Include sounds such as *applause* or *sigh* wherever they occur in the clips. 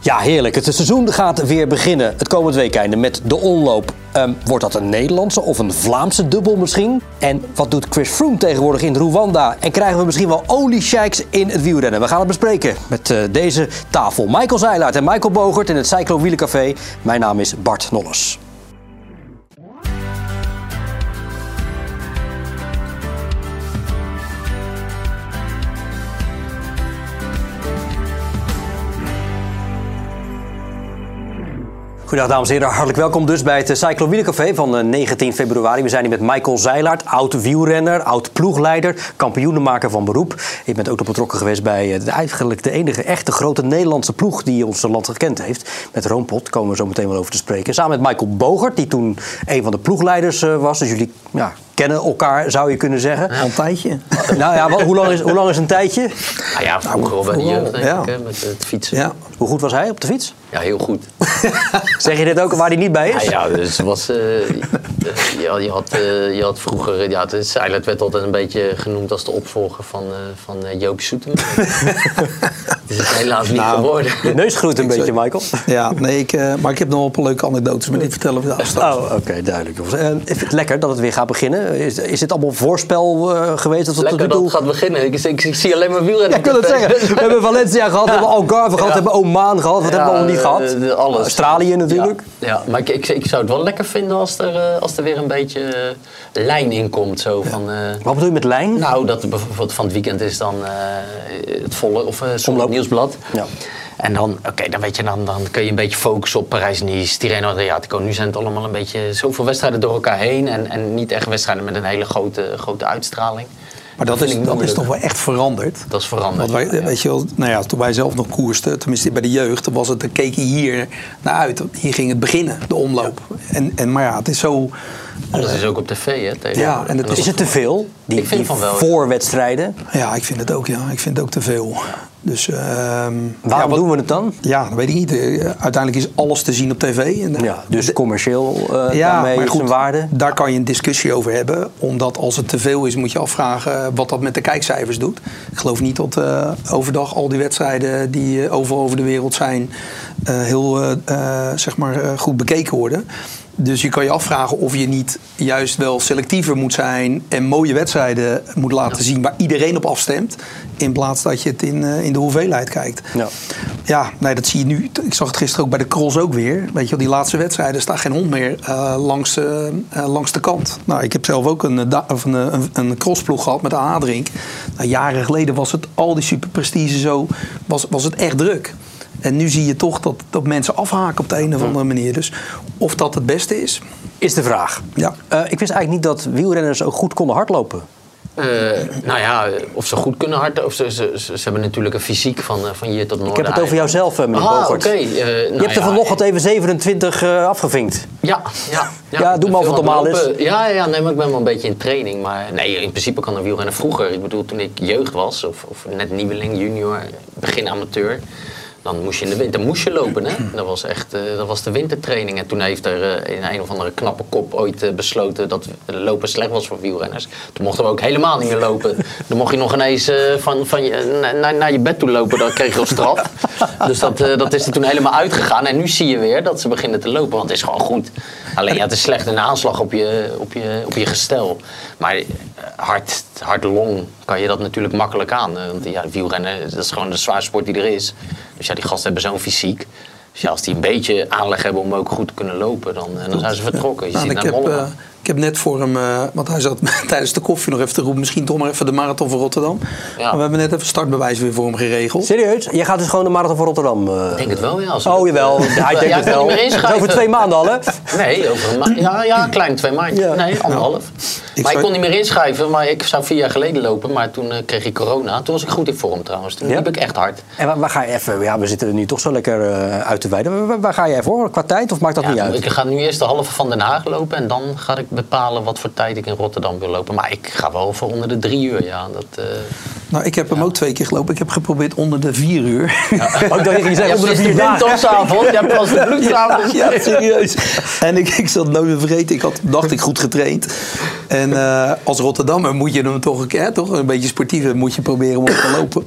Ja, heerlijk. Het seizoen gaat weer beginnen. Het komend weekende met de onloop. Ehm, wordt dat een Nederlandse of een Vlaamse dubbel misschien? En wat doet Chris Froome tegenwoordig in Rwanda? En krijgen we misschien wel oliesheiks in het wielrennen? We gaan het bespreken met eh, deze tafel. Michael Zeilaert en Michael Bogert in het Cyclo Wielencafé. Mijn naam is Bart Nolles. Goedendag dames en heren, hartelijk welkom dus bij het Cyclo Wielencafé van 19 februari. We zijn hier met Michael Zeilaert, oud wielrenner, oud ploegleider, kampioenenmaker van beroep. Je bent ook nog betrokken geweest bij eh, de, eigenlijk de enige echte grote Nederlandse ploeg die ons land gekend heeft. Met Roompot komen we zo meteen wel over te spreken. Samen met Michael Bogert, die toen een van de ploegleiders eh, was. Dus jullie ja, kennen elkaar, zou je kunnen zeggen. Ja, een tijdje. *laughs* Nou ja, wat- hoe lang is, hoe lang is een tijdje? Nou ja, vroeger wel bij de jeugd, denk ja. ik, hè, met het fietsen. Ja. Hoe goed was hij op de fiets? Heel goed. *laughs* Zeg je dit ook waar hij niet bij is? Ja, ja dus het was, eh, je, je, had, eh, je had vroeger, ja, het Seilet werd altijd een beetje genoemd als de opvolger van, eh van eh, Joop Soetem. *laughs* Het is het helaas niet Nou, geworden. Je neus groeit een beetje, Michael. Ja, nee, ik, eh, maar ik heb nog wel een paar leuke anekdotes, maar die vertellen we daar straks. Oh, oké, duidelijk. vind het lekker dat het weer gaat beginnen. Is, is dit allemaal voorspel eh, geweest? Dat we tot nu Lekker dat toe... het gaat beginnen. Ik, ik, ik zie alleen maar wielrennen. Ja, ik wil het zeggen. We hebben Valencia gehad, we hebben Algarve gehad, we hebben Oman gehad. Wat hebben we allemaal niet gehad? eh, alles. Australië natuurlijk. Ja, ja, maar ik, ik, ik zou het wel lekker vinden als er, eh, als er weer een beetje eh, lijn in komt. Zo van, eh, Wat bedoel je met lijn? Nou, dat bijvoorbeeld van het weekend is dan eh, het volle of uh, nieuwsblad. Ja. En dan, oké, dan weet je, dan, dan kun je een beetje focussen op Parijs-Nice, Tirreno Adriatico. Nu zijn het allemaal een beetje zoveel wedstrijden door elkaar heen en, en niet echt wedstrijden met een hele grote, grote uitstraling. Maar dat, is, dat is toch wel echt veranderd. Dat is veranderd. Want wij, ja. weet je wel, nou ja, toen wij zelf nog koersten, tenminste bij de jeugd, dan was het, dan keek je hier naar uit. Hier ging het beginnen, de omloop. En, en, maar ja, het is zo... Alles is ook op tv, hè? Ja, en het dat is Is het te veel? Die, Ik vind die van wel, ja. voorwedstrijden. Ja, ik vind het ook, ja. Ik vind het ook te veel. Dus, ehm, Waarom ja, wat- doen we het dan? Ja, dat weet ik niet. Eh, Uiteindelijk is alles te zien op tv. En, Ja, dus commercieel eh Ja, daarmee maar goed, waarde. daar kan je een discussie over hebben. Omdat als het te veel is, moet je afvragen wat dat met de kijkcijfers doet. Ik geloof niet dat eh, overdag al die wedstrijden die overal over de wereld zijn... eh, heel zeg maar, eh, goed bekeken worden. Dus je kan je afvragen of je niet juist wel selectiever moet zijn... en mooie wedstrijden moet laten zien waar iedereen op afstemt... in plaats dat je het in, eh, in de hoeveelheid kijkt. Ja. Ja, nee, dat zie je nu. Ik zag het gisteren ook bij de cross ook weer. Weet je wel, die laatste wedstrijden staat geen hond meer eh, langs, eh, langs de kant. Nou, ik heb zelf ook een, of een, een, een crossploeg gehad met de Adrink. Nou, jaren geleden was het al die superprestige zo, was, was het echt druk. En nu zie je toch dat, dat mensen afhaken op de een of andere manier. Dus of dat het beste is, Is de vraag. ja. Eh, ik wist eigenlijk niet dat wielrenners ook goed konden hardlopen. Eh, nou ja, of ze goed kunnen hardlopen. Of ze, ze, ze, ze hebben natuurlijk een fysiek van, eh, van hier tot noorden. Ik heb het over jouzelf, meneer Ah, Bogert. oké. eh, Je nou hebt er ja, vanochtend even 27 eh, afgevinkt. Ja, ja. Ja, doe maar of het Veel normaal is. Ja, ja, nee, maar ik ben wel een beetje in training. Maar nee, in principe kan een wielrennen vroeger. Ik bedoel, toen ik jeugd was, of, of net nieuweling, junior, begin amateur. Dan moest je in de winter moest je lopen. Hè? Dat was echt eh, dat was de wintertraining. En toen heeft er eh, in een of andere knappe kop ooit eh, besloten dat lopen slecht was voor wielrenners. Toen mochten we ook helemaal niet meer lopen. Dan mocht je nog ineens eh, van, van je, na- naar, je bed toe lopen. Dan kreeg je al straf. Dus dat, eh, dat is er toen helemaal uitgegaan. En nu zie je weer dat ze beginnen te lopen. Want het is gewoon goed. Alleen ja, het is slecht een aanslag op je, op je, op je gestel. Maar eh, hard, hard long kan je dat natuurlijk makkelijk aan. Eh, Want ja, wielrennen, dat is gewoon de zwaarste sport die er is. Dus ja, die gasten hebben zo'n fysiek. Dus ja, als die een beetje aanleg hebben om ook goed te kunnen lopen, dan, eh, dan zijn ze vertrokken. Je Nou, ziet ik naar heb, eh, Ik heb net voor hem, eh, want hij zat *laughs* tijdens de koffie nog even te roepen, misschien toch maar even de marathon van Rotterdam. Ja. Maar we hebben net even startbewijs weer voor hem geregeld. Serieus? Jij gaat dus gewoon de marathon van Rotterdam? eh? Ik denk het wel, ja. Als Oh jawel, hij denkt Ja, het wel. niet meer inschrijven. over twee maanden al, hè? Nee, over een ma- ja, ja, een klein twee maandjes. Ja. Nee, anderhalf. Ik maar ik kon niet meer inschrijven, maar ik zou vier jaar geleden lopen. Maar toen eh, kreeg ik corona. Toen was ik goed in vorm trouwens. Toen Ja? liep ik echt hard. En waar, waar ga je even, ja, we zitten er nu toch zo lekker eh, uit te wijden. Waar, waar ga je even voor? Qua tijd of maakt dat Ja, niet uit? ik ga nu eerst de halve van Den Haag lopen. En dan ga ik bepalen wat voor tijd ik in Rotterdam wil lopen. Maar ik ga wel voor onder de drie uur, ja. Dat, eh, Nou, ik heb hem ook twee keer gelopen. Ik heb geprobeerd onder de vier uur. *laughs* Ook dat je Ja, zegt onder de vier dagen. windtochtavond. Je hebt pas de bloedavond. Ja, serieus. En ik, ik zat nooit meer vergeten. Ik had, dacht ik, goed getraind. En eh, als Rotterdammer moet je hem toch, een keer, toch een beetje sportief moet je proberen om op te lopen.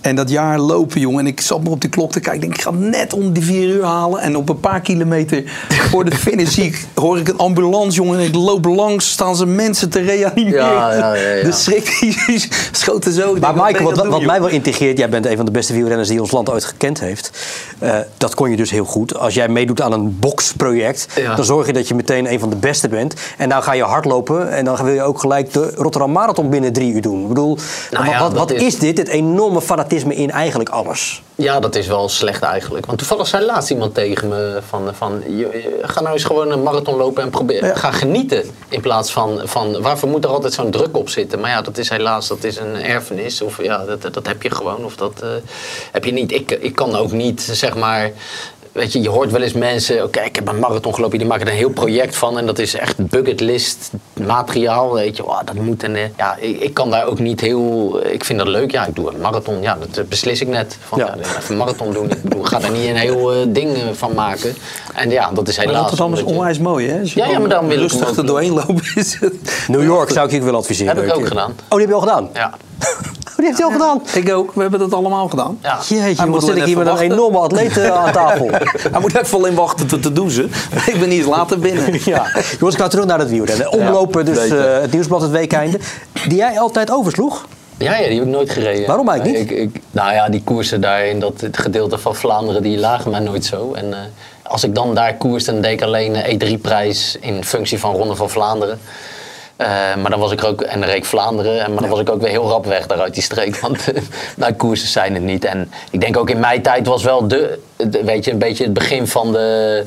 En dat jaar lopen, jongen. En ik zat maar op die klok te kijken. Ik denk, ik ga net om die vier uur halen. En op een paar kilometer voor de finish zie ik, hoor ik een ambulance, jongen. En ik loop langs, staan ze mensen te reanimeren. Ja, ja, ja, ja. De schrik die *laughs* schoot er zo. Maar denk, Michael, wat, wat mij wel integreert, jij bent een van de beste wielrenners die ons land ooit gekend heeft. Eh, dat kon je dus heel goed. Als jij meedoet aan een boxproject, Ja. dan zorg je dat je meteen een van de beste bent. En nou ga je hardlopen en dan wil je ook gelijk de Rotterdam Marathon binnen drie uur doen. Ik bedoel, Nou wat, ja, wat, is- is dit? Het enorme fanatisme in eigenlijk alles. Ja, dat is wel slecht eigenlijk. Want toevallig zei laatst iemand tegen me van... van je, je- ga nou eens gewoon een marathon lopen en probeer, ga genieten. In plaats van, van... Waarvoor moet er altijd zo'n druk op zitten? Maar ja, dat is helaas dat is een erfenis. Of ja, dat, dat heb je gewoon. Of dat eh, heb je niet. Ik, ik kan ook niet, zeg maar... Weet je, je hoort wel eens mensen, oké, ik heb een marathon gelopen, die maken er een heel project van en dat is echt bucketlist materiaal, weet je, oh, dat moet en eh, ja, ik, ik kan daar ook niet heel, ik vind dat leuk, ja, ik doe een marathon, ja, dat eh, beslis ik net, van Ja. ja, even een marathon doen, ik bedoel, ik ga daar niet een heel eh, ding van maken en ja, dat is Maar helaas. Rotterdam is onwijs mooi, hè? Ja, maar wil ik hem rustig er doorheen lopen is het... New York zou ik je wel adviseren. Heb ik ook gedaan. Oh, die heb je al gedaan? Ja, *laughs* die heeft hij al gedaan? Ik ook. We hebben dat allemaal gedaan. ja. Jeetje, moet zit ik hier met een wachten. enorme atleet eh, aan tafel. *laughs* Hij moet even alleen wachten tot te douchen. *laughs* Ik ben niet later binnen. *laughs* Ja. Jongens, ik ga terug naar het wielrennen. Omlopen, dus eh, het nieuwsblad het weekende. Die jij altijd oversloeg. Ja, ja, die heb ik nooit gereden. Waarom eigenlijk Ik, ik, nou ja, die koersen daar in dat het gedeelte van Vlaanderen, die lagen mij nooit zo. En eh, als ik dan daar koerste, dan deed ik alleen een E3-prijs in functie van Ronde van Vlaanderen. Eh, maar dan was ik er ook, en dan reed ik Vlaanderen, en, maar dan was ik ook weer heel rap weg daar uit die streek. Want *laughs* nou, koersen zijn het niet. En ik denk ook in mijn tijd was wel de, de- weet je, een beetje het begin van de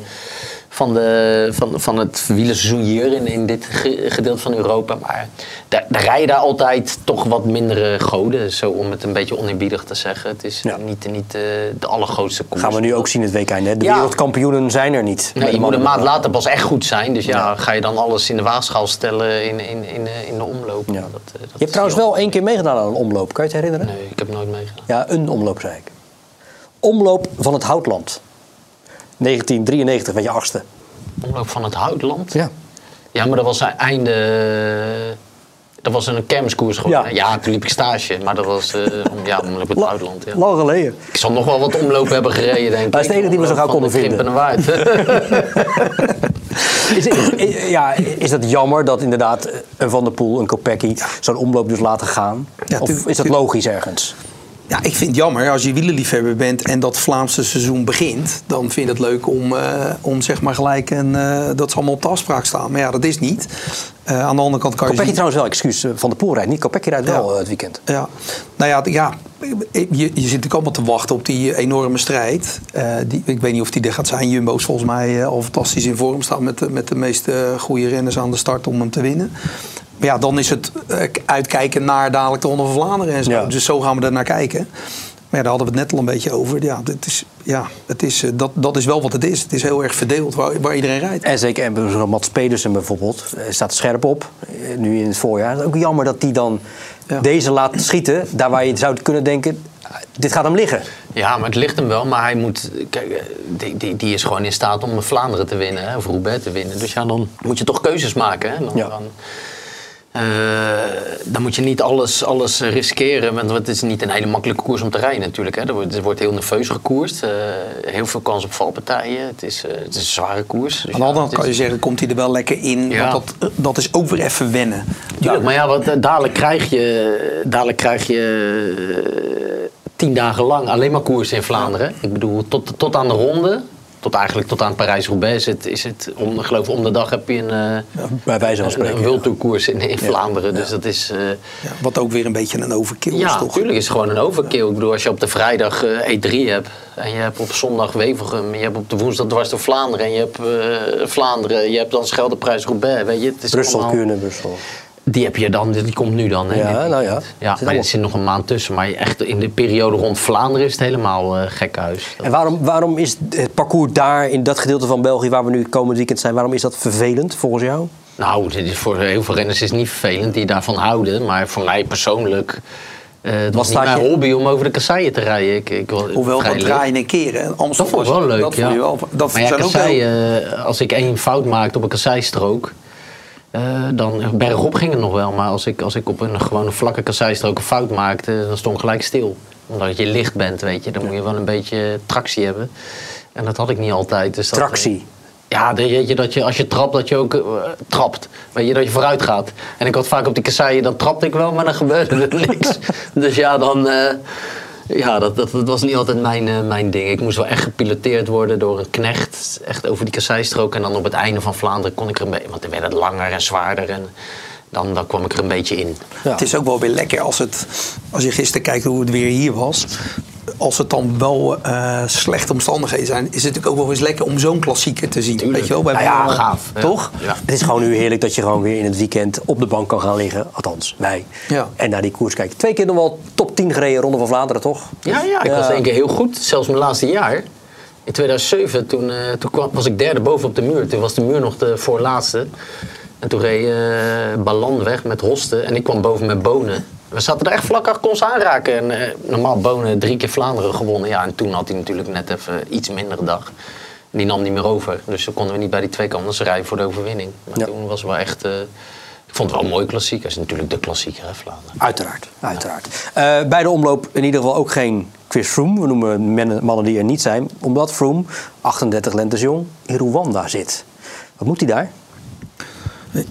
van, de, van, van het wielerseizoen hier in, in dit ge- gedeelte van Europa. Maar daar, daar rijden daar altijd toch wat mindere goden. Zo om het een beetje oneerbiedig te zeggen. Het is Ja. niet, niet eh, de allergrootste koers. Gaan we nu ook zien het weekend. Hè? De Ja. wereldkampioenen zijn er niet. Nee, de je moet een maand later pas echt goed zijn. Dus ja, ga je dan alles in de waagschaal stellen in, in, in, eh, in de omloop. Ja. Dat, eh, dat Je hebt trouwens wel één keer meegedaan aan een omloop. Kan je het herinneren? Nee, ik heb nooit meegedaan. Ja, een omloop zei ik. Omloop van het Houtland. 1993 werd je achtste. Omloop van het Houtland? Ja. Ja, maar dat was een einde... Dat was een kermiskoers geworden. Ja. Ja. toen liep ik stage. Maar dat was eh, om, ja, omloop het Houtland. Ja. Lang geleden. Ik zal nog wel wat omlopen hebben gereden, denk ik. Dat is de enige die we zo gauw de konden vinden. Krimpen en Waard. *laughs* Is, is- ja, is dat jammer dat inderdaad een Van der Poel, een Kopecky zo'n omloop dus laten gaan? Ja, of is dat logisch ergens? Ja, ik vind het jammer. Als je wielerliefhebber bent en dat Vlaamse seizoen begint... dan vind ik het leuk om, eh, om zeg maar gelijk een, eh, dat ze allemaal op de afspraak staan. Maar ja, dat is niet. Eh, aan de andere kant kan je... Kopecky zien- trouwens wel, excuus, Van der Poel rijdt niet. Kopecky rijdt wel Ja. het weekend. Ja, nou ja, ja je, je zit natuurlijk allemaal te wachten op die enorme strijd. Die, ik weet niet of die er gaat zijn. Jumbo is volgens mij al fantastisch in vorm. Staat met de, met de meest goede renners aan de start om hem te winnen. Maar ja, dan is het eh, uitkijken naar dadelijk de Ronde van Vlaanderen en zo. Ja. Dus zo gaan we er naar kijken. Maar ja, daar hadden we het net al een beetje over. Ja, het is, ja het is, eh, dat, dat is wel wat het is. Het is heel erg verdeeld waar, waar iedereen rijdt. En zeker en Mats Pedersen bijvoorbeeld, eh, staat scherp op, nu in het voorjaar. Het is ook jammer dat die dan Ja. deze laat schieten, daar waar je zou kunnen denken, dit gaat hem liggen. Ja, maar het ligt hem wel. Maar hij moet. Kijk, die, die, die is gewoon in staat om Vlaanderen te winnen. Hè, of Roubaix te winnen. Dus ja, dan moet je toch keuzes maken. Hè? Dan, Ja. dan, eh, dan moet je niet alles, alles riskeren. Want het is niet een hele makkelijke koers om te rijden natuurlijk. Hè. Er, wordt, er wordt heel nerveus gekoerst. eh, heel veel kans op valpartijen. Het is, eh, het is een zware koers. Dus Aan de andere ja, kant het kan je zeggen, komt hij er wel lekker in. Ja. Want dat, dat is ook weer even wennen. Tuurlijk, maar ja, wat, dadelijk krijg je, dadelijk krijg je tien dagen lang alleen maar koers in Vlaanderen. Ik bedoel, tot, tot aan de ronde tot eigenlijk tot aan Parijs-Roubaix is het, is het om, ik geloof om de dag heb je een, eh, Bij wijze van spreken. een in, in Vlaanderen. Dus dat is... eh, Ja, wat ook weer een beetje een overkill is, ja, toch? natuurlijk is het gewoon een overkill. Ik bedoel, als je op de vrijdag eh, E3 hebt en je hebt op zondag Wevelgem, en je hebt op de woensdag dwars door Vlaanderen en je hebt Vlaanderen, je hebt dan Scheldeprijs Roubaix, weet je, het is Brussel, allemaal- Kuurne, Brussel. Die heb je dan, die komt nu dan. Hè? Ja, nou ja. Ja, Zit maar er zit nog een maand tussen. Maar echt in de periode rond Vlaanderen is het helemaal eh gek huis. En waarom, waarom is het parcours daar, in dat gedeelte van België waar we nu komend weekend zijn, waarom is dat vervelend volgens jou? Nou, dit is voor heel veel renners is het niet vervelend die daarvan houden. Maar voor mij persoonlijk. eh het was niet mijn je- hobby om over de kasseien te rijden. Ik, ik, wil- Hoewel dat draaien en keren. Amsterdam Dat vond ik was- wel leuk, Dat ja. vond je wel, dat maar ja, zijn ook kasseien, eh, als ik één fout maakte op een kasseistrook... eh dan bergop ging het nog wel. Maar als ik, als ik op een gewone vlakke kasseistrook een fout maakte... dan stond ik gelijk stil. Omdat je licht bent, weet je. Dan moet je wel een beetje tractie hebben. En dat had ik niet altijd. Dus dat, eh, Tractie. ja, weet je dat je als je trapt, dat je ook eh, trapt. Weet je, dat je vooruit gaat. En ik had vaak op die kasseien, dan trapte ik wel, maar dan gebeurde er *laughs* niks. dus ja, dan... eh, ja, dat, dat, was niet altijd mijn, eh, mijn ding. Ik moest wel echt gepiloteerd worden door een knecht. Echt over die kasseistrook. En dan op het einde van Vlaanderen kon ik er beetje... Want dan werd het langer en zwaarder. En dan, dan kwam ik er een beetje in. Ja. Het is ook wel weer lekker als, het, als je gisteren kijkt hoe het weer hier was. Als het dan wel eh, slechte omstandigheden zijn, is het natuurlijk ook wel eens lekker om zo'n klassieker te zien. Tuurlijk. Weet je wel? Bij Nou ja, gaaf. Toch? Ja. Het is gewoon nu heerlijk dat je gewoon weer in het weekend op de bank kan gaan liggen. Althans, wij. Ja. En naar die koers kijken. Twee keer nog wel top 10 gereden Ronde van Vlaanderen, toch? Ja, ja, ik was één keer heel goed. Zelfs mijn laatste jaar. In 2007, toen, eh, toen kwam, was ik derde boven op de muur. Toen was de muur nog de voorlaatste. En toen reed Ballan weg met Hosten. En ik kwam boven met Bonen. We zaten er echt vlak achter ons aanraken. En eh, normaal Bonen drie keer Vlaanderen gewonnen. Ja, en toen had hij natuurlijk net even iets mindere dag. Die nam niet meer over. Dus dan konden we niet bij die twee kanten rijden voor de overwinning. Maar Ja. toen was het wel echt... eh, ik vond het wel een mooie klassieker. Het is natuurlijk de klassieker, hè, Vlaanderen. Uiteraard, uiteraard. Bij de omloop in ieder geval ook geen Chris Froome. We noemen men- mannen die er niet zijn. Omdat Froome, 38 lentes jong, in Rwanda zit. Wat moet hij daar?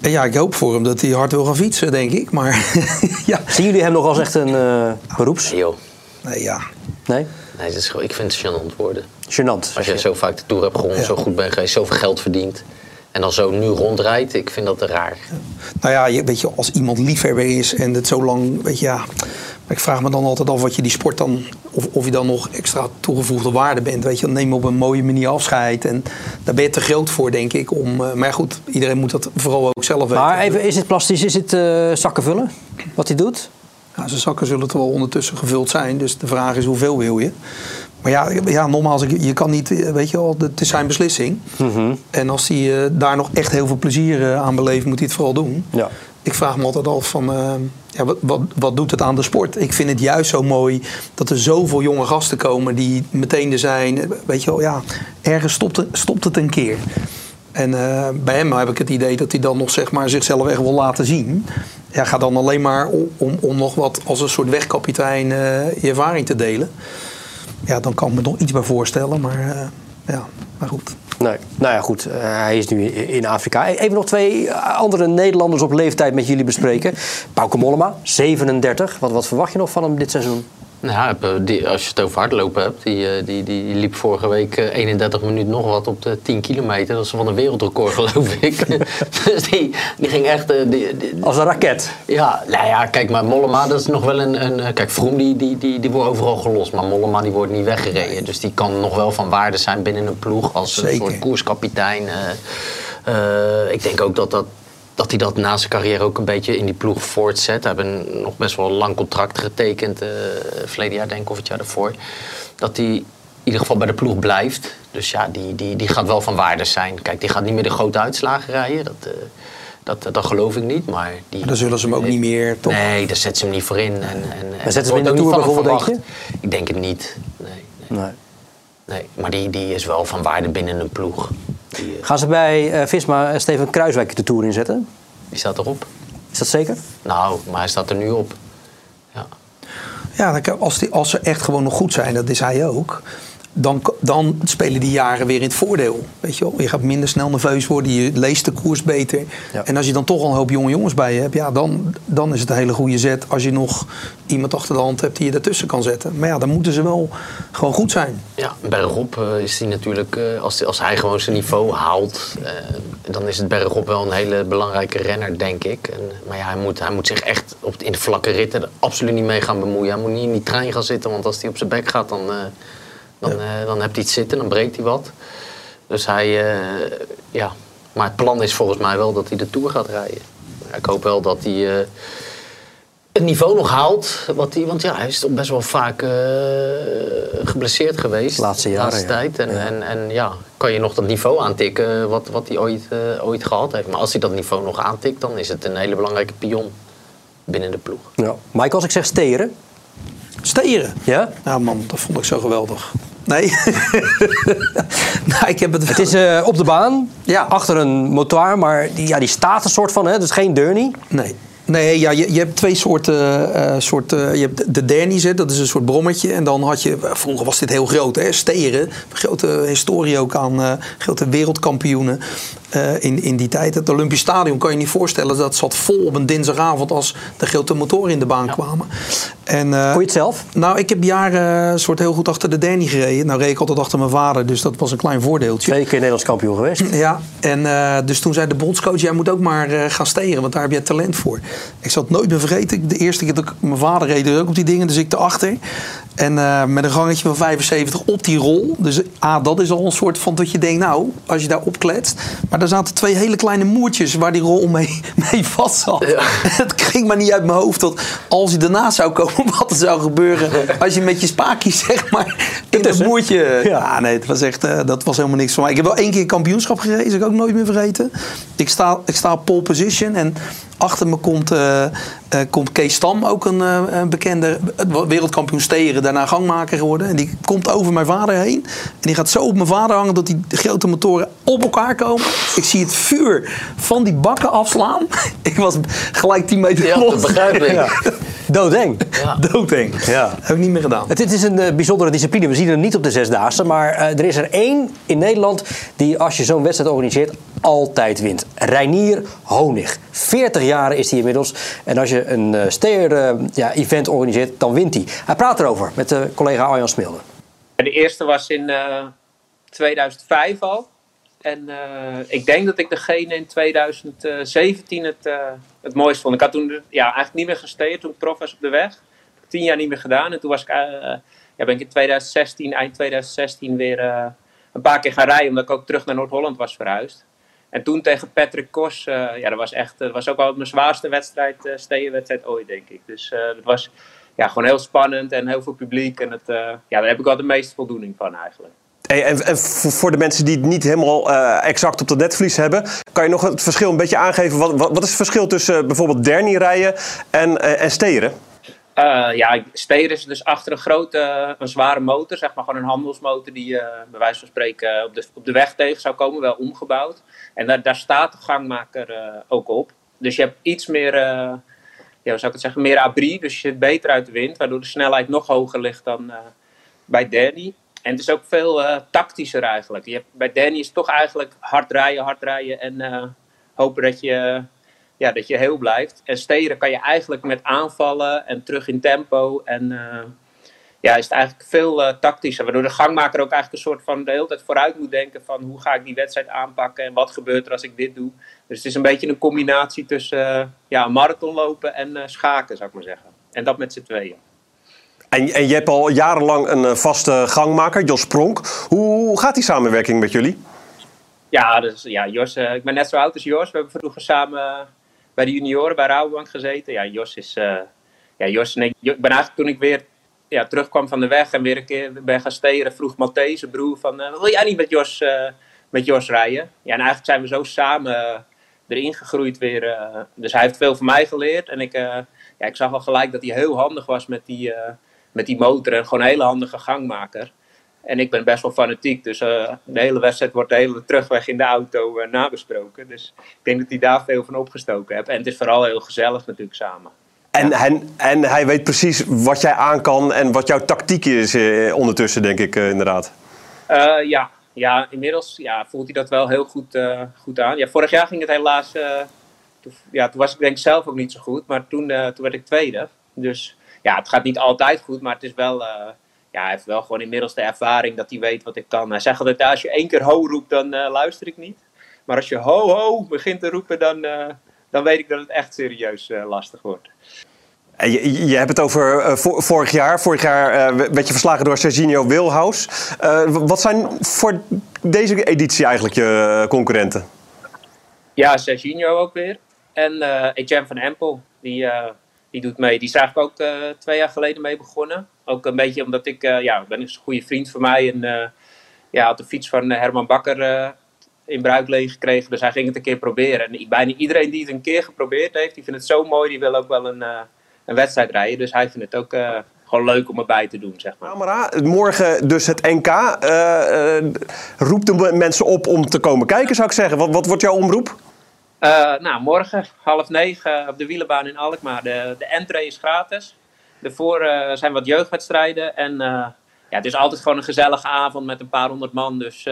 Ja, ik hoop voor hem dat hij hard wil gaan fietsen, denk ik. Maar *laughs* ja. Zien jullie hem nog als echt een eh, beroeps? Nee, joh. Nee, ja. Nee? Nee, het is gewoon, ik vind het gênant worden. Gênant. Als je zo vaak de Tour hebt gewonnen, Ja. zo goed bent geweest, zoveel geld verdient... en dan zo nu rondrijdt, ik vind dat raar. Nou ja, je, weet je, als iemand liefhebber is en het zo lang, weet je, ja. Maar ik vraag me dan altijd af wat je die sport dan, of, of je dan nog extra toegevoegde waarde bent. Weet je, dan neem je op een mooie manier afscheid. En daar ben je te groot voor, denk ik. Om, eh, maar goed, iedereen moet dat vooral ook zelf weten. Maar even, is het plastisch? Is het eh, zakken vullen? Wat hij doet? Ja, zijn zakken zullen toch wel ondertussen gevuld zijn. Dus de vraag is hoeveel wil je? Maar ja, ja nogmaals, je kan niet, eh, weet je wel, het is zijn beslissing. En als hij eh, daar nog echt heel veel plezier eh, aan beleeft, moet hij het vooral doen. Ja. Ik vraag me altijd af van, ja, wat, wat, wat doet het aan de sport? Ik vind het juist zo mooi dat er zoveel jonge gasten komen die meteen er zijn. Weet je wel, ja, ergens stopt het, stopt het een keer. En bij hem heb ik het idee dat hij dan nog zeg maar, zichzelf echt wil laten zien. Ja, ga dan alleen maar om, om, om nog wat als een soort wegkapitein je ervaring te delen. Ja, dan kan ik me nog iets bij voorstellen. Maar eh, ja, maar goed. Nee. Nou ja, goed. eh, hij is nu in Afrika. Even nog twee eh, andere Nederlanders op leeftijd met jullie bespreken. Bauke Mollema, 37. Wat, wat verwacht je nog van hem dit seizoen? Nou ja, eh, die, als je het over hardlopen hebt, die, eh, die, die liep vorige week eh, 31 minuten nog wat op de 10 kilometer. Dat is van een wereldrecord, *laughs* geloof ik. *laughs* dus die, die ging echt... eh, die, die- Als een raket. ja, nou ja, kijk, maar Mollema, dat is nog wel een... een eh, kijk, Vroom, die, die, die, die wordt overal gelost. Maar Mollema, die wordt niet weggereden. Dus die kan nog wel van waarde zijn binnen een ploeg als een Zeker. soort koerskapitein. eh. Eh, ik denk ook dat dat dat hij dat na zijn carrière ook een beetje in die ploeg voortzet. Hij heeft een nog best wel een lang contract getekend, eh verleden jaar denk ik of het jaar daarvoor. Dat hij in ieder geval bij de ploeg blijft. Dus ja, die, die, die gaat wel van waarde zijn. Kijk, die gaat niet meer de grote uitslagen rijden. Dat, eh, dat, dat geloof ik niet. Maar die, Maar dan zullen ze hem ook niet meer, toch? Nee, daar zetten ze hem niet voor in. En, en, en zetten ze hem in de Tour bijvoorbeeld, verwacht. Ik denk het niet. Nee, nee, Nee. nee. Maar die, die is wel van waarde binnen een ploeg. Die, Gaan ze bij eh, Visma eh, Steven Kruiswijk de Tour inzetten? die staat erop. Is dat zeker? Nou, maar hij staat er nu op. Ja. Ja, als, die, als ze echt gewoon nog goed zijn, dat is hij ook. Dan, dan spelen die jaren weer in het voordeel. Weet je, wel? je gaat minder snel nerveus worden, je leest de koers beter. Ja. En als je dan toch al een hoop jonge jongens bij je hebt, ja, dan, dan is het een hele goede zet. Als je nog iemand achter de hand hebt die je ertussen kan zetten. Maar ja, dan moeten ze wel gewoon goed zijn. Ja, bergop uh, is hij natuurlijk, uh, als, die, als hij gewoon zijn niveau haalt, uh, dan is het bergop wel een hele belangrijke renner, denk ik. En, maar ja, hij moet, hij moet zich echt op, in de vlakke ritten er absoluut niet mee gaan bemoeien. Hij moet niet in die trein gaan zitten, want als hij op zijn bek gaat, dan, dan, ja. dan heb hij iets zitten, dan breekt hij wat. Dus hij, ja. Maar het plan is volgens mij wel dat hij de Tour gaat rijden. Ik hoop wel dat hij het niveau nog haalt. Wat hij, want ja, hij is toch best wel vaak uh, geblesseerd geweest. Laatste jaren, laatste tijd. En ja. En, en ja, kan je nog dat niveau aantikken wat, wat hij ooit, uh, ooit gehad heeft. Maar als hij dat niveau nog aantikt, dan is het een hele belangrijke pion binnen de ploeg. Ja. Mike, als ik zeg steren? Steren? Ja? Ja man, dat vond ik zo geweldig. Nee. *laughs* nou, ik heb het, het is uh, op de baan, ja. achter een motor, maar die, ja, die staat een soort van, hè? dus geen Derny. Nee. Nee, ja, je, je hebt twee soorten. Uh, soorten je hebt de Dernies, dat is een soort brommetje. En dan had je, vroeger was dit heel groot, hè, steren. Grote historie ook aan uh, grote wereldkampioenen uh, in, in die tijd. Het Olympisch Stadion kan je niet voorstellen. Dat zat vol op een dinsdagavond als de grote motoren in de baan ja. kwamen. En, Kon je het zelf? Nou, ik heb jaren een soort heel goed achter de Dernie gereden. Nou reed ik altijd achter mijn vader, dus dat was een klein voordeeltje. Twee keer Nederlands kampioen geweest. *clears throat* Ja, en dus toen zei de bondscoach, jij moet ook maar gaan steren, want daar heb je talent voor. Ik zal het nooit meer vergeten. De eerste keer dat ik mijn vader reed er ook op die dingen, dus ik erachter. En uh, met een gangetje van 75 op die rol. Dus ah, dat is al een soort van dat je denkt, nou, als je daar opkletst. Maar daar zaten twee hele kleine moertjes waar die rol mee, *laughs* mee vast zat. Ja. *laughs* Het ging maar niet uit mijn hoofd dat als je ernaast zou komen, *laughs* wat er zou gebeuren. Als je met je spaakjes, zeg maar, in dat moertje. Ja. ja, nee, het was echt, uh, dat was helemaal niks voor mij. Ik heb wel één keer kampioenschap gereden, dat ik ook nooit meer vergeten. Ik sta, ik sta op pole position en achter me komt, uh, uh, komt Kees Stam, ook een, uh, een bekende wereldkampioen steren, daarna gangmaker geworden. En die komt over mijn vader heen. En die gaat zo op mijn vader hangen dat die grote motoren op elkaar komen. Ik zie het vuur van die bakken afslaan. *laughs* ik was gelijk 10 meter ja, los. dat begrijp ik. *laughs* Ja. Doodeng. Ja. Doodeng. Ja. Heb ik niet meer gedaan. Het, het is een uh, bijzondere discipline. We zien het niet op de Zesdaagse. Maar uh, er is er één in Nederland die als je zo'n wedstrijd organiseert altijd wint. Reinier Honig. 40 jaar is hij inmiddels. En als je een uh, steer-event ja, organiseert, dan wint hij. Hij praat erover met de collega Arjan Smilde. De eerste was in 2005 al. En ik denk dat ik degene in 2017 het, het mooist vond. Ik had toen ja, eigenlijk niet meer gesteerd toen ik prof was op de weg. Tien jaar niet meer gedaan. En toen was ik, ja, ben ik in 2016, eind 2016 weer een paar keer gaan rijden. Omdat ik ook terug naar Noord-Holland was verhuisd. En toen tegen Patrick Kos, uh, ja, dat was echt, dat was ook wel mijn zwaarste wedstrijd, uh, stedenwedstrijd ooit, denk ik. Dus uh, dat was ja, gewoon heel spannend en heel veel publiek. En het, ja, daar heb ik wel de meeste voldoening van eigenlijk. Hey, en, en, voor de mensen die het niet helemaal exact op dat netvlies hebben, kan je nog het verschil een beetje aangeven? Wat, wat, wat is het verschil tussen bijvoorbeeld Derny rijden en, en steren? Uh, ja, steren is dus achter een grote, een zware motor, zeg maar gewoon een handelsmotor die uh, bij wijze van spreken op de, op de weg tegen zou komen, wel omgebouwd. En daar, staat de gangmaker uh, ook op. Dus je hebt iets meer, ja, hoe zou ik het zeggen, meer abri, dus je zit beter uit de wind, waardoor de snelheid nog hoger ligt dan bij Danny. En het is ook veel tactischer eigenlijk. Je hebt, bij Danny is het toch eigenlijk hard rijden, hard rijden en hopen dat je ja, dat je heel blijft. En steren kan je eigenlijk met aanvallen en terug in tempo. En uh, ja, is het eigenlijk veel uh, tactischer. Waardoor de gangmaker ook eigenlijk een soort van de hele tijd vooruit moet denken van hoe ga ik die wedstrijd aanpakken en wat gebeurt er als ik dit doe. Dus het is een beetje een combinatie tussen uh, ja, marathonlopen en schaken, zou ik maar zeggen. En dat met z'n tweeën. En, en je hebt al jarenlang een vaste gangmaker, Jos Pronk. Hoe gaat die samenwerking met jullie? Ja, dus, ja Jos, ik ben net zo oud als Jos. We hebben vroeger samen bij de junioren bij Rabobank gezeten. Ja, Jos is. Ja, Jos en ik, ik ben eigenlijk toen ik weer ja, terugkwam van de weg en weer een keer ben gaan steren, vroeg Matthäus, zijn broer, van uh, wil jij niet met Jos, uh, met Jos rijden? Ja, en eigenlijk zijn we zo samen erin gegroeid weer. dus hij heeft veel van mij geleerd. En ik, ja, ik zag al gelijk dat hij heel handig was met die, met die motor en gewoon een hele handige gangmaker. En ik ben best wel fanatiek, dus de hele wedstrijd wordt de hele terugweg in de auto nabesproken. Dus ik denk dat hij daar veel van opgestoken heeft. En het is vooral heel gezellig natuurlijk samen. En, ja. en, en hij weet precies wat jij aan kan en wat jouw tactiek is uh, ondertussen, denk ik inderdaad. Eh, ja. ja, inmiddels ja, voelt hij dat wel heel goed, eh, goed aan. Ja, vorig jaar ging het helaas. eh, toen, ja, toen was ik denk ik zelf ook niet zo goed, maar toen, eh, toen werd ik tweede. Dus ja, het gaat niet altijd goed, maar het is wel. eh, ja, hij heeft wel gewoon inmiddels de ervaring dat hij weet wat ik kan. Hij zegt altijd: als je één keer ho roept, dan eh, luister ik niet. Maar als je ho ho begint te roepen, dan, eh, dan weet ik dat het echt serieus eh, lastig wordt. Je, je hebt het over eh, vo- vorig jaar. Vorig jaar eh, werd je verslagen door Serginho Wilhaus. Eh, wat zijn voor deze editie eigenlijk je concurrenten? Ja, Serginho ook weer. En eh Etienne van Empel, die, eh, die doet mee. Die is eigenlijk ook eh, twee jaar geleden mee begonnen. Ook een beetje omdat ik, eh, ja, ben een goede vriend van mij. En eh, ja, had de fiets van Herman Bakker in bruikleen gekregen. Dus hij ging het een keer proberen. En bijna iedereen die het een keer geprobeerd heeft, die vindt het zo mooi. Die wil ook wel een, eh, een wedstrijd rijden. Dus hij vindt het ook eh, gewoon leuk om erbij te doen, zeg maar. Camera, morgen dus het NK. Eh, eh, roept de mensen op om te komen kijken, zou ik zeggen. Wat, wat wordt jouw omroep? Nou, morgen half negen op de wielenbaan in Alkmaar. De, de entree is gratis. Daarvoor zijn wat jeugdwedstrijden. En ja, het is altijd gewoon een gezellige avond met een paar honderd man. Dus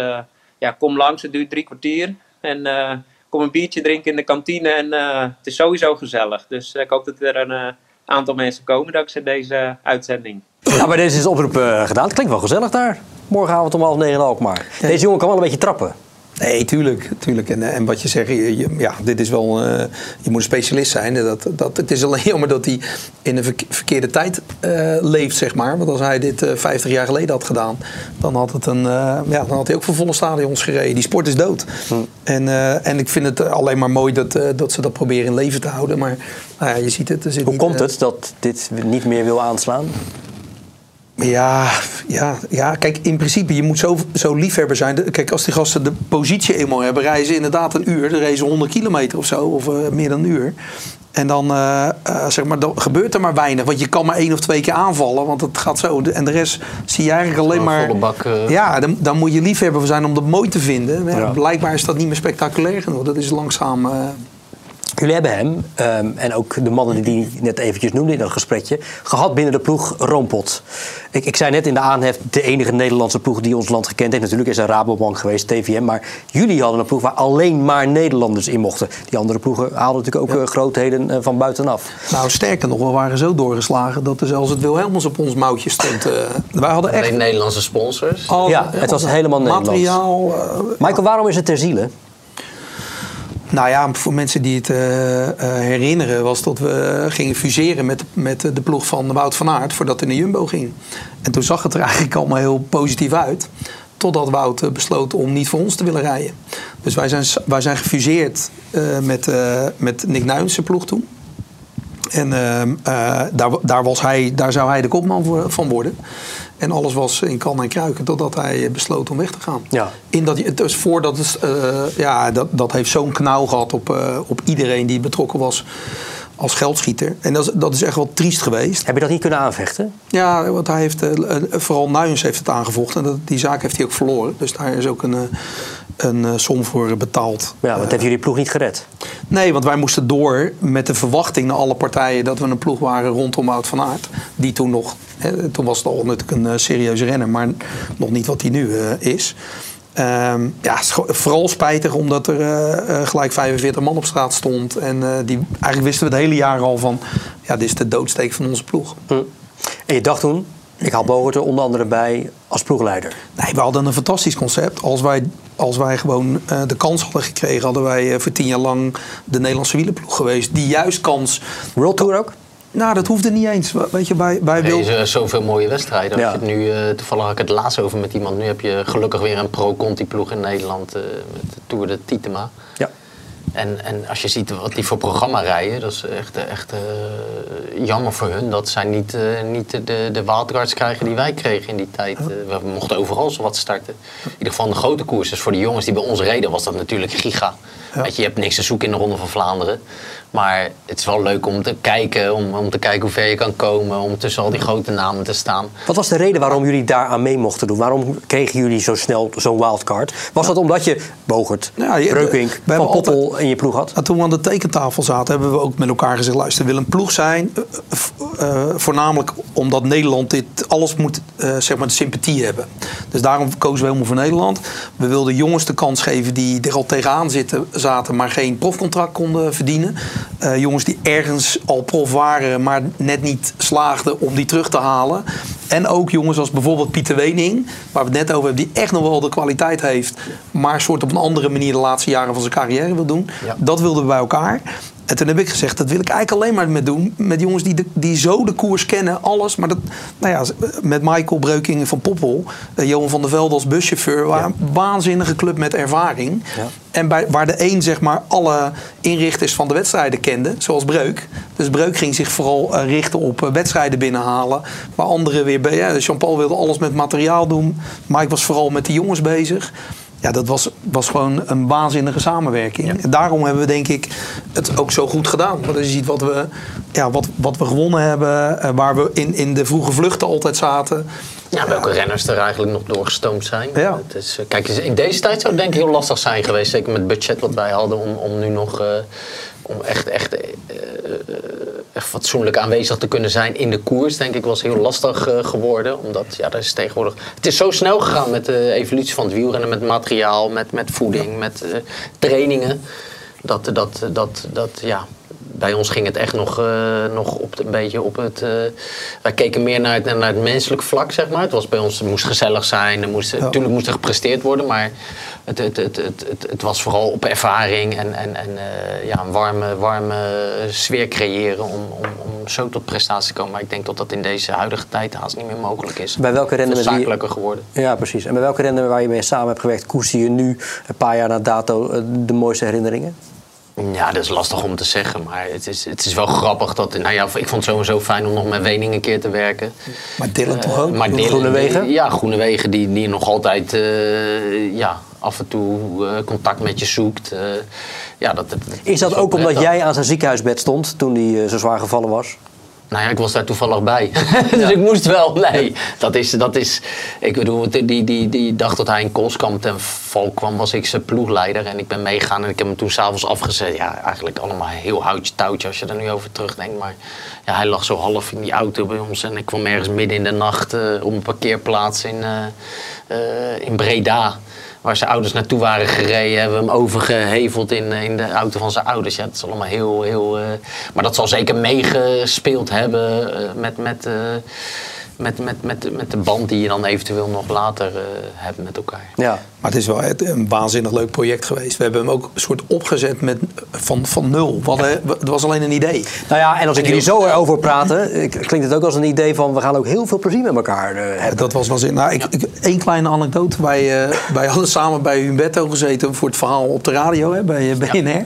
ja, kom langs, het duurt drie kwartier. En eh, kom een biertje drinken in de kantine. En eh, het is sowieso gezellig. Dus eh, ik hoop dat er een aantal mensen komen dankzij deze uitzending. Nou, bij deze is de oproep gedaan. Het klinkt wel gezellig daar. Morgenavond om half negen in Alkmaar. Deze jongen kan wel een beetje trappen. Nee, tuurlijk. tuurlijk. En, eh, en wat je zegt, je, je- ja, dit is wel, eh, je moet een specialist zijn. Dat, dat, het is alleen *laughs* jammer dat hij in een verke- verkeerde tijd eh, leeft, zeg maar. Want als hij dit eh 50 jaar geleden had gedaan, dan had, het een, ja, dan had hij ook voor volle stadions gereden. Die sport is dood. En, eh, en ik vind het alleen maar mooi dat, dat ze dat proberen in leven te houden. Maar nou je ziet het. Er zit Hoe niet, komt het dat dit niet meer wil aanslaan? Ja, ja, ja, kijk, in principe, je moet zo, zo liefhebber zijn. Kijk, als die gasten de positie eenmaal hebben, ze inderdaad een uur. Dan ze 100 kilometer of zo, of eh, meer dan een uur. En dan, eh, eh, zeg maar, dan gebeurt er maar weinig. Want je kan maar één of twee keer aanvallen, want het gaat zo. En de rest zie je eigenlijk alleen maar... volle bak. Ja, dan, dan moet je liefhebber zijn om dat mooi te vinden. Ja, Ja. Blijkbaar is dat niet meer spectaculair genoeg. Dat is langzaam... Jullie hebben hem, ehm, en ook de mannen die hij net eventjes noemde in dat gesprekje, gehad binnen de ploeg Roompot. Ik, ik zei net in de aanhef, de enige Nederlandse ploeg die ons land gekend heeft. Natuurlijk is er Rabobank geweest, TVM. Maar jullie hadden een ploeg waar alleen maar Nederlanders in mochten. Die andere ploegen haalden natuurlijk ook eh, grootheden eh, van buitenaf. nou, sterker nog, we waren zo doorgeslagen dat er zelfs het Wilhelmus op ons mouwtje stond. eh. wij hadden echt... Alleen Nederlandse sponsors. al- Ja, het was al- helemaal Nederlands. Materiaal, Michael, waarom is het ter ziele? Nou ja, voor mensen die het eh, eh, herinneren, was dat we gingen fuseren met, met de ploeg van Wout van Aert voordat hij naar Jumbo ging. En toen zag het er *laughs* eigenlijk allemaal heel positief uit. Totdat Wout eh, besloot om niet voor ons te willen rijden. Dus wij zijn, wij zijn gefuseerd met, met Nick Nuijnse ploeg toen. En ehm, eh, daar, daar, was hij, daar zou hij de kopman voor- van worden. En alles was in kan en kruiken totdat hij besloot om weg te gaan. Ja. In dat, dus voordat het, eh, ja, dat, dat heeft zo'n knauw gehad op, eh, op iedereen die betrokken was als geldschieter. En dat is, dat is echt wel triest geweest. Heb je dat niet kunnen aanvechten? Ja, want hij heeft, vooral Nuyens heeft het aangevochten. En dat, die zaak heeft hij ook verloren. Dus daar is ook een, een eh, som voor betaald. Ja, want heeft jullie ploeg niet gered? Nee, want wij moesten door met de verwachting naar alle partijen dat we een ploeg waren rondom Wout van Aert. Die toen nog, hè, toen was het al natuurlijk een eh, serieuze renner, maar nog niet wat hij nu eh, is. Ehm, ja, vooral spijtig omdat er eh, eh, gelijk 45 man op straat stond. En eh, die, eigenlijk wisten we het hele jaar al van, ja, dit is de doodsteek van onze ploeg. Hm. En je dacht toen, ik haal Bogert er onder andere bij als ploegleider. Nee, we hadden een fantastisch concept. Als wij, als wij gewoon eh, de kans hadden gekregen, hadden wij eh, voor tien jaar lang de Nederlandse wielenploeg geweest. Die juist kans. World Tour ook? Nou, dat hoefde niet eens. Weet je, bij, bij Nee, Wil. zo- zoveel mooie wedstrijden. Als Ja. je het nu, eh, toevallig had ik het laatst over met iemand. Nu heb je gelukkig weer een pro-Conti-ploeg in Nederland eh, met de Tour de Titema. Ja. En, en als je ziet wat die voor programma rijden, dat is echt, echt eh, jammer voor hun dat zij niet, eh, niet de, de wildcards krijgen die wij kregen in die tijd. Eh, we mochten overal zo wat starten. In ieder geval de grote koers. Dus voor de jongens die bij ons reden was dat natuurlijk giga. Weet je, je hebt niks te zoeken in de Ronde van Vlaanderen. Maar het is wel leuk om te kijken, om, om te kijken hoe ver je kan komen, om tussen al die grote namen te staan. Wat was de reden waarom jullie daar aan mee mochten doen? Waarom kregen jullie zo snel zo'n wildcard? Was dat omdat je Bogert, Ja, je- Breukink, we Van Poppel in je ploeg had? Nou, toen we aan de tekentafel zaten, hebben we ook met elkaar gezegd: luister, we willen een ploeg zijn. eh, eh, eh, voornamelijk omdat Nederland dit alles moet, eh, zeg maar, de sympathie hebben. Dus daarom kozen we helemaal voor Nederland. We wilden jongens de kans geven die er al tegenaan zitten, zaten, maar geen profcontract konden verdienen. Eh, jongens die ergens al prof waren, maar net niet slaagden om die terug te halen. En ook jongens als bijvoorbeeld Pieter Wening, waar we het net over hebben, die echt nog wel de kwaliteit heeft, maar soort op een andere manier de laatste jaren van zijn carrière wil doen. Ja. Dat wilden we bij elkaar. En toen heb ik gezegd, dat wil ik eigenlijk alleen maar met doen. Met jongens die, de, die zo de koers kennen, alles. Maar dat, nou ja, met Michael Breuking van Poppel, eh, Johan van der Velde als buschauffeur. Waar waanzinnige club met ervaring. Ja. En bij, waar de een zeg maar alle inrichters van de wedstrijden kende, zoals Breuk. Dus Breuk ging zich vooral eh, richten op eh, wedstrijden binnenhalen. Waar anderen weer bij. Ja, Jean-Paul wilde alles met materiaal doen. Mike was vooral met de jongens bezig. Ja, dat was, was gewoon een waanzinnige samenwerking. En daarom hebben we denk ik het ook zo goed gedaan. Want als je ziet wat we, ja, wat, wat we gewonnen hebben, eh, waar we in, in de vroege vluchten altijd zaten. Ja, welke renners er eigenlijk nog doorgestoomd zijn. Ja. Het is, eh, kijk, in deze tijd zou het denk ik heel lastig zijn geweest. Zeker met het budget wat wij hadden om, om nu nog eh, om echt, echt, echt fatsoenlijk aanwezig te kunnen zijn in de koers. Denk ik was heel lastig eh, geworden. Omdat ja, dat is tegenwoordig. Het is zo snel gegaan met de evolutie van het wielrennen. Met materiaal, met, met voeding, met eh, trainingen. Dat, dat, dat, dat, ja, bij ons ging het echt nog, eh, nog op de- een beetje op het. eh, wij keken meer naar het, naar het menselijk vlak, zeg maar. Het, was bij ons, het moest gezellig zijn. Er moest, Natuurlijk moest er gepresteerd worden, maar het, het, het, het, het, het was vooral op ervaring en, en, en eh, ja, een warme, warme sfeer creëren om, om, om zo tot prestatie te komen. Maar ik denk dat dat in deze huidige tijd haast niet meer mogelijk is. Bij welke met wie- zakelijker geworden. Ja, precies. En bij welke renner waar je mee samen hebt gewerkt, koester je nu, een paar jaar na dato, de mooiste herinneringen? Ja, dat is lastig om te zeggen, maar het is, het is wel grappig dat. Nou ja, ik vond het sowieso fijn om nog met Wening een keer te werken. Maar Dylan toch ook? Maar Dylan, Groenewegen? Ja, Groenewegen die, die nog altijd eh, ja, af en toe eh, contact met je zoekt. eh, ja, dat, dat- Is dat ook omdat jij aan zijn ziekenhuisbed stond toen hij zo zwaar gevallen was? Nou ja, ik was daar toevallig bij. *laughs* dus ik moest wel. Nee, dat is, dat is... Ik bedoel, die, die, die, dag dat hij in Koolskamp ten val kwam, was ik zijn ploegleider. En ik ben meegegaan en ik heb hem toen s'avonds afgezet. Ja, eigenlijk allemaal heel houtje touwtje als je er nu over terugdenkt. Maar ja, hij lag zo half in die auto bij ons. En ik kwam ergens midden in de nacht eh, op een parkeerplaats in, eh, eh, in Breda. Waar zijn ouders naartoe waren gereden, hebben we hem overgeheveld in, in de auto van zijn ouders. Ja, dat is allemaal heel. heel eh, maar dat zal zeker meegespeeld hebben eh, met, met, eh, met, met, met, met de band die je dan eventueel nog later eh, hebt met elkaar. Ja. Maar het is wel een waanzinnig leuk project geweest. We hebben hem ook een soort opgezet met, van, van nul. Hadden- het was alleen een idee. Nou ja, en als ik jullie zo erover praten, klinkt het ook als een idee van we gaan ook heel veel plezier met elkaar eh, hebben. Dat was wel zin. Nou, ik, ik, één kleine anekdote. Wij, eh, wij hadden samen bij Humberto gezeten voor het verhaal op de radio hè, bij BNR.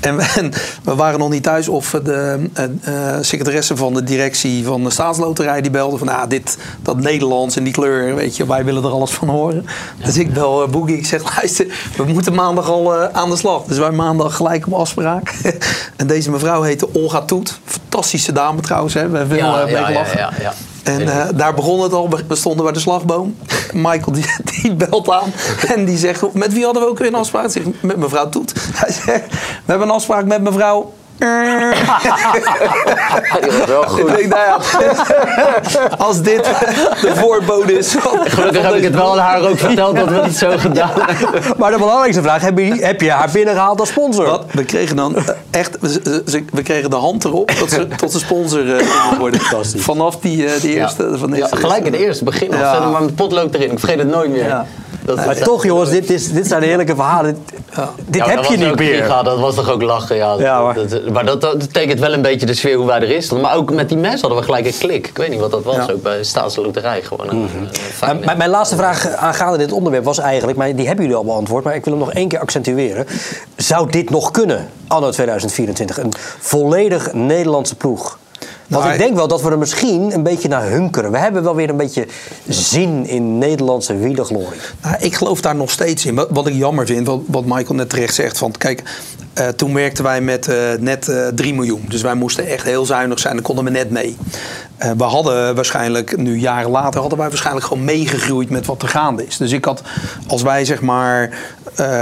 En, we, en we waren nog niet thuis of de eh, eh, secretaresse van de directie van de staatsloterij die belde van dit, dat Nederlands en die kleur, weet je, wij willen er alles van horen. Dus ik bel eh, Boogie, ik zeg *laughs* luister, we moeten maandag al eh, aan de slag. Dus wij maandag gelijk op afspraak. *laughs* en deze mevrouw heette Olga Toet. Fantastische dame trouwens, hè. we hebben veel eh, mee gelachen. ja, ja. En eh, daar begon het al. We stonden bij de slagboom. *laughs* Michael die, die belt aan. En die zegt, met wie hadden we ook weer een afspraak? Zeg, met mevrouw Toet. Hij zegt, we hebben een afspraak met mevrouw... Die was wel goed. Ik denk, nou ja, als dit de voorbode is... van- Gelukkig heb ik het wel aan haar ook verteld dat we het zo gedaan hebben. Maar de belangrijkste vraag, heb je, heb je haar binnengehaald als sponsor? Wat? We kregen dan eh, echt, we, ze- we kregen de hand erop dat ze tot de sponsor eh, worden. Vanaf die, eh, die eerste. Van Ja, deze gelijk in het eerste begin. al. Ja. Zet hem maar met potlood erin. Ik vergeet het nooit meer. Ja. Dat, maar toch jongens, dit, is, dit zijn heerlijke verhalen. Dit, dit Ja, heb je niet meer. giga, dat was toch ook lachen, ja. Ja, maar- Dat- dat- maar dat, dat tekent wel een beetje de sfeer hoe wij erin stonden. Maar ook met die mensen hadden we gelijk een klik. Ik weet niet wat dat was, Ja. ook bij Staatsloterij. Gewoon een, een fijne- Nou, mijn, mijn laatste vraag aangaande dit onderwerp was eigenlijk, maar die hebben jullie al beantwoord, maar ik wil hem nog één keer accentueren. Zou dit nog kunnen, anno 2024? Een volledig Nederlandse ploeg? Want ik denk wel dat we er misschien een beetje naar hunkeren. We hebben wel weer een beetje zin in Nederlandse wielerglorie. Nou, ik geloof daar nog steeds in. Wat, wat ik jammer vind, wat, wat Michael net terecht zegt. Van, kijk, Eh, toen werkten wij met eh, net eh 3 miljoen. Dus wij moesten echt heel zuinig zijn. Daar konden we net mee. We hadden waarschijnlijk, nu jaren later, hadden wij waarschijnlijk gewoon meegegroeid met wat er gaande is. Dus ik had, als wij zeg maar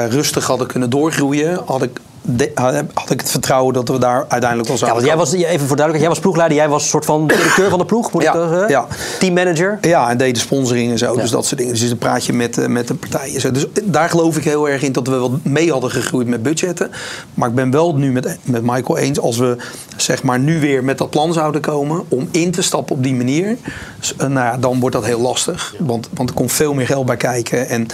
rustig hadden kunnen doorgroeien, had ik, de- had ik het vertrouwen dat we daar uiteindelijk wel Ja, zouden want jij was, even voor duidelijkheid, jij was ploegleider, jij was een soort van directeur van de ploeg, moet Ja, ik dat zeggen? ja. Teammanager. Ja, en deed de sponsoring en zo. Ja. Dus dat soort dingen. Dus dan praat je met, eh, met de partijen. Zo. Dus daar geloof ik heel erg in dat we wel mee hadden gegroeid met budgetten. Maar ik ben wel nu met, met Michael eens. Als we zeg maar nu weer met dat plan zouden komen om in te stappen op die manier. eh, nou ja, dan wordt dat heel lastig. Want, want er komt veel meer geld bij kijken. En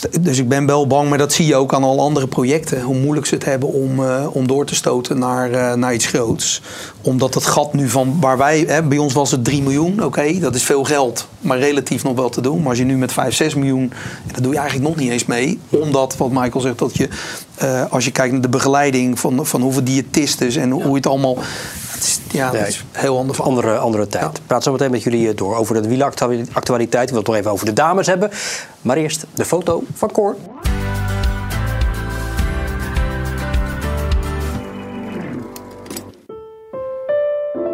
dus, dus ik ben wel bang, maar dat zie je ook aan al andere projecten. Hoe moeilijk ze het hebben om, eh, om door te stoten naar, eh, naar iets groots. Omdat het gat nu van waar wij, hè, bij ons was het 3 miljoen, oké, dat is veel geld. Maar relatief nog wel te doen. Maar als je nu met 5, 6 miljoen, dat doe je eigenlijk nog niet eens mee. Omdat, wat Michael zegt, dat je, eh, als je kijkt naar de begeleiding van, van hoeveel diëtisten en hoe je het allemaal. Het is, ja, dat Nee. is heel. Andere, andere tijd. Ja. Ik praat zo meteen met jullie eh, door over de wielactualiteit. Ik wil het nog even over de dames hebben. Maar eerst de foto van Cor.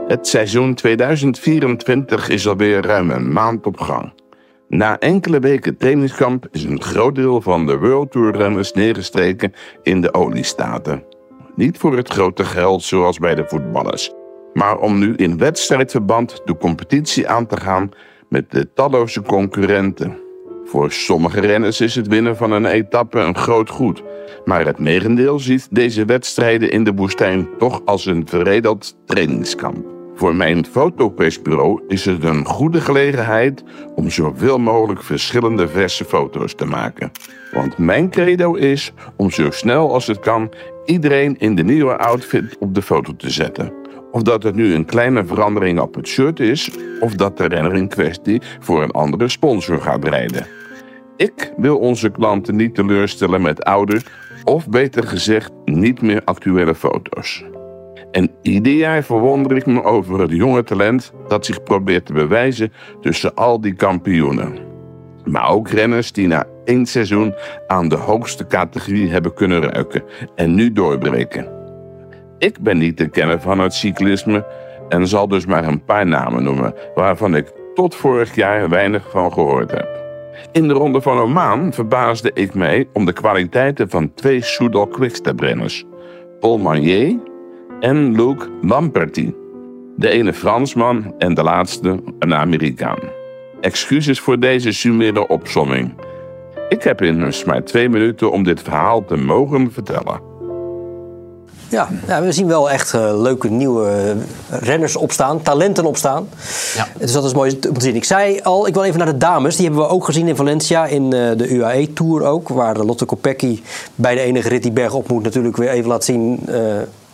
Het seizoen 2024 is alweer ruim een maand op gang. Na enkele weken trainingskamp is een groot deel van de World Tour renners neergestreken in de oliestaten. Niet voor het grote geld zoals bij de voetballers, maar om nu in wedstrijdverband de competitie aan te gaan met de talloze concurrenten. Voor sommige renners is het winnen van een etappe een groot goed. Maar het merendeel ziet deze wedstrijden in de woestijn toch als een verredeld trainingskamp. Voor mijn fotopersbureau is het een goede gelegenheid om zoveel mogelijk verschillende verse foto's te maken. Want mijn credo is om zo snel als het kan iedereen in de nieuwe outfit op de foto te zetten. Of dat het nu een kleine verandering op het shirt is, of dat de renner in kwestie voor een andere sponsor gaat rijden. Ik wil onze klanten niet teleurstellen met oude, of beter gezegd, niet meer actuele foto's. En ieder jaar verwonder ik me over het jonge talent dat zich probeert te bewijzen tussen al die kampioenen. Maar ook renners die na één seizoen aan de hoogste categorie hebben kunnen ruiken en nu doorbreken. Ik ben niet de kenner van het cyclisme en zal dus maar een paar namen noemen waarvan ik tot vorig jaar weinig van gehoord heb. In de Ronde van Oman verbaasde ik mij om de kwaliteiten van twee Soudal Quickstep-renners, Paul Magnier en Luke Lamperty. De ene Fransman en de laatste een Amerikaan. Excuses voor deze sumere opsomming. Ik heb immers maar twee minuten om dit verhaal te mogen vertellen. Ja, ja, we zien wel echt eh, leuke nieuwe renners opstaan, talenten opstaan. Ja. Dus dat is mooi om te zien. Ik zei al, ik wil even naar de dames. Die hebben we ook gezien in Valencia in eh, de UAE-tour ook. Waar Lotte Kopecky bij de enige rit die berg op moet natuurlijk weer even laat zien eh,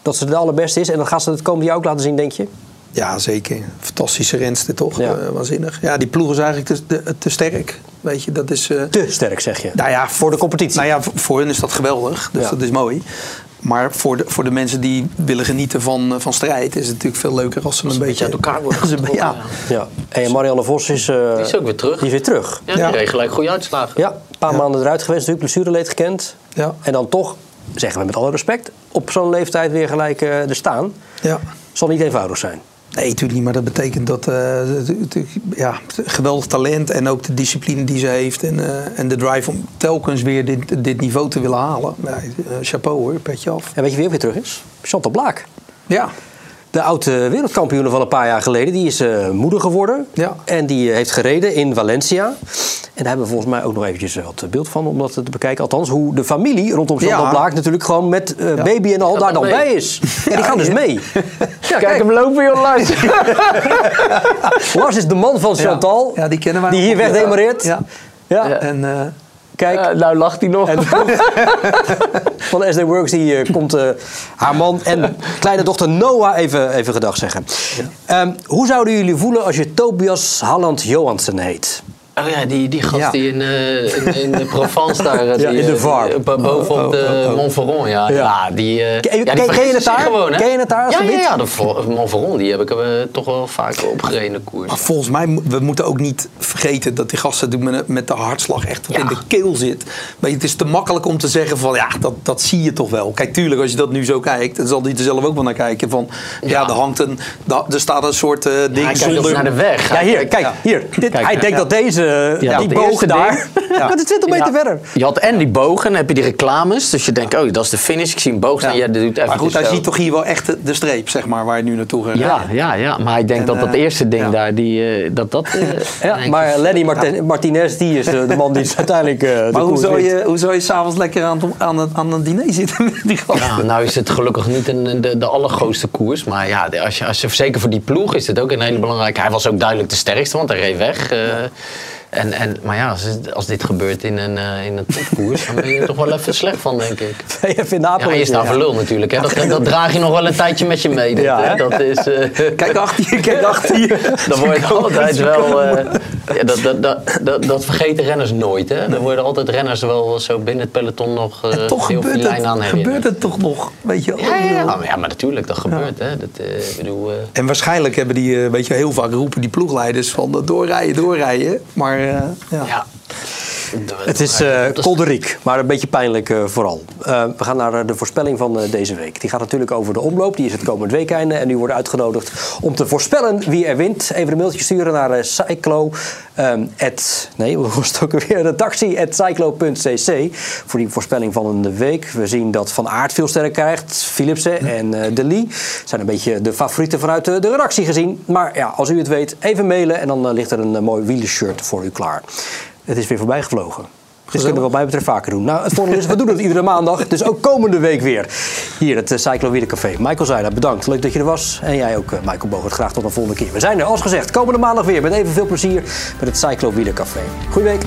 dat ze de allerbeste is. En dat gaat ze het komende jaar ook laten zien, denk je? Ja, zeker. Fantastische renster toch? Ja. Eh, waanzinnig. Ja, die ploeg is eigenlijk te, te, te sterk. Weet je, dat is... eh, Te sterk, zeg je. nou ja, Voor de competitie. Nou ja, voor- hen is dat geweldig. Dus Ja. dat is mooi. Maar voor de, voor de mensen die willen genieten van, eh, van strijd... is het natuurlijk veel leuker als ze een beetje... uit elkaar worden *laughs* ja. ja. Ja. En Marianne Vos is, eh, Die is ook weer terug. die is weer terug. Ja, die Ja. reed gelijk goede uitslagen. Ja, een paar maanden eruit geweest, natuurlijk blessureleed gekend. Ja. En dan toch, zeggen we met alle respect, op zo'n leeftijd weer gelijk eh, er staan. ja. Zal niet eenvoudig zijn. Nee, natuurlijk niet. Maar dat betekent dat... het- ja, geweldig talent en ook de discipline die ze heeft... en, eh, en de drive om telkens weer dit, dit niveau te willen halen. Ja, chapeau hoor, petje af. En weet je wie ook weer terug is? Chantal Blaak. Ja, De oude wereldkampioene van een paar jaar geleden. Die is eh, moeder geworden. Ja. En die eh, heeft gereden in Valencia. En daar hebben we volgens mij ook nog eventjes wat beeld van om dat te bekijken. Althans, hoe de familie rondom Chantal Ja. Blaak natuurlijk gewoon met eh, baby en al daar dan mee. bij is. *laughs* Ja, die gaan dus mee. *laughs* Ja, Kijk hem lopen, joh, Lars. *laughs* Lars is de man van Chantal. Ja, die kennen wij Die hier wegdemoreert. Ja. Ja. En, eh, Kijk, Eh, nou lacht hij nog. *laughs* van SD Works die, eh, komt eh, haar man en kleine dochter Noah even, even gedag zeggen. Ehm, hoe zouden jullie voelen als je Tobias Halland Johansen heet? Oh ja, die, die gast Ja. die in, eh, in, in de Provence daar... *laughs* Ja, die, in de eh, VAR. die, eh, boven Oh, op de oh, oh. Montferrand, ja. Ja. Ja, die, eh, Ken- ja, die ken je vergissen het daar? Gewoon, hè? Ken je het daar, Ja, ja, alsjeblieft? ja, de die heb ik toch wel vaker opgereden in de koers. Maar volgens mij, we moeten ook niet vergeten dat die gasten doen met, met de hartslag echt wat Ja. in de keel zit. Maar het is te makkelijk om te zeggen van ja, dat, dat zie je toch wel. Kijk, tuurlijk, als je dat nu zo kijkt, dan zal die er zelf ook wel naar kijken. Van ja, Ja. er hangt een, er staat een soort ding Hij kijkt ook naar de weg. Ja, hier, kijk, Ja. hier. Dit, Kijk, hij ja. denkt dat deze, Ja, die eerste daar, *laughs* Ja. het 20 meter Ja. verder. Je had en die bogen, dan heb je die reclames. Dus je denkt, oh, dat is de finish. Ik zie een boog staan. Ja, dat doet even maar goed, hij zo. ziet toch hier wel echt de, de streep, zeg maar, waar je nu naartoe gaat. Ja, ja, ja, maar ik denk En, dat dat eh, eerste ding ja. daar, die, eh, dat dat... eh, *laughs* Ja, maar ik- Lenny Martin- Martinez, die is eh, de man die *laughs* uiteindelijk eh, de Maar hoe zou, je, hoe zou je s'avonds lekker aan, het- aan, het- aan een diner zitten met die gasten? Ja, nou is het gelukkig niet een, de, de allergrootste koers. Maar ja, als je, als je, zeker voor die ploeg is het ook een hele belangrijke. Hij was ook duidelijk de sterkste, want hij reed weg. eh, en, en, maar ja, als, het- als dit gebeurt in een, eh, in een topkoers, dan ben je er toch wel even slecht van, denk ik. *laughs* Even in Ja, je staat voor lul natuurlijk. Hè. Dat, dat draag je nog wel een tijdje met je mee. Dat, Ja, hè. hè? dat is... eh, *laughs* Kijk achter je, kijk achter je. *laughs* Dan wordt altijd wel. eh, ja, dat, dat, dat, dat, dat vergeten renners nooit. Hè? Er worden altijd renners wel zo binnen het peloton nog eh, En toch heel gebeurt filijn aan het, herinnerd. gebeurt het toch nog, weet je. Ja, ja, ja. maar, ja, maar natuurlijk, dat gebeurt. Hè? Dat, eh, bedoel, eh, En waarschijnlijk hebben die, weet je, heel vaak roepen die ploegleiders van doorrijden, doorrijden. Maar ja. ja. Het is kolderiek, maar een beetje pijnlijk eh, vooral. Eh, we gaan naar de voorspelling van deze week. Die gaat natuurlijk over de omloop. Die is het komend weekende. En u wordt uitgenodigd om te voorspellen wie er wint. Even een mailtje sturen naar cyclo. ehm, at- nee, *laughs* hoe was het ook weer? Redactie at cyclo.cc. Voor die voorspelling van de week. We zien dat Van Aert veel sterren krijgt. Philipsen en De Lee zijn een beetje de favorieten vanuit de, de redactie gezien. Maar ja, als u het weet, even mailen. En dan ligt er een mooi wielershirt voor u klaar. Het is weer voorbij gevlogen. Dus kunnen we wat mij betreft vaker doen. Nou, het voordeel is, we doen het iedere maandag. Dus ook komende week weer. Hier, het uh, Cyclo Wielercafé. Michael Zijla, bedankt. Leuk dat je er was. En jij ook, uh, Michael Bogert. Graag tot een volgende keer. We zijn er, als gezegd, komende maandag weer. Met evenveel plezier met het Cyclo Wielercafé. Goeie week.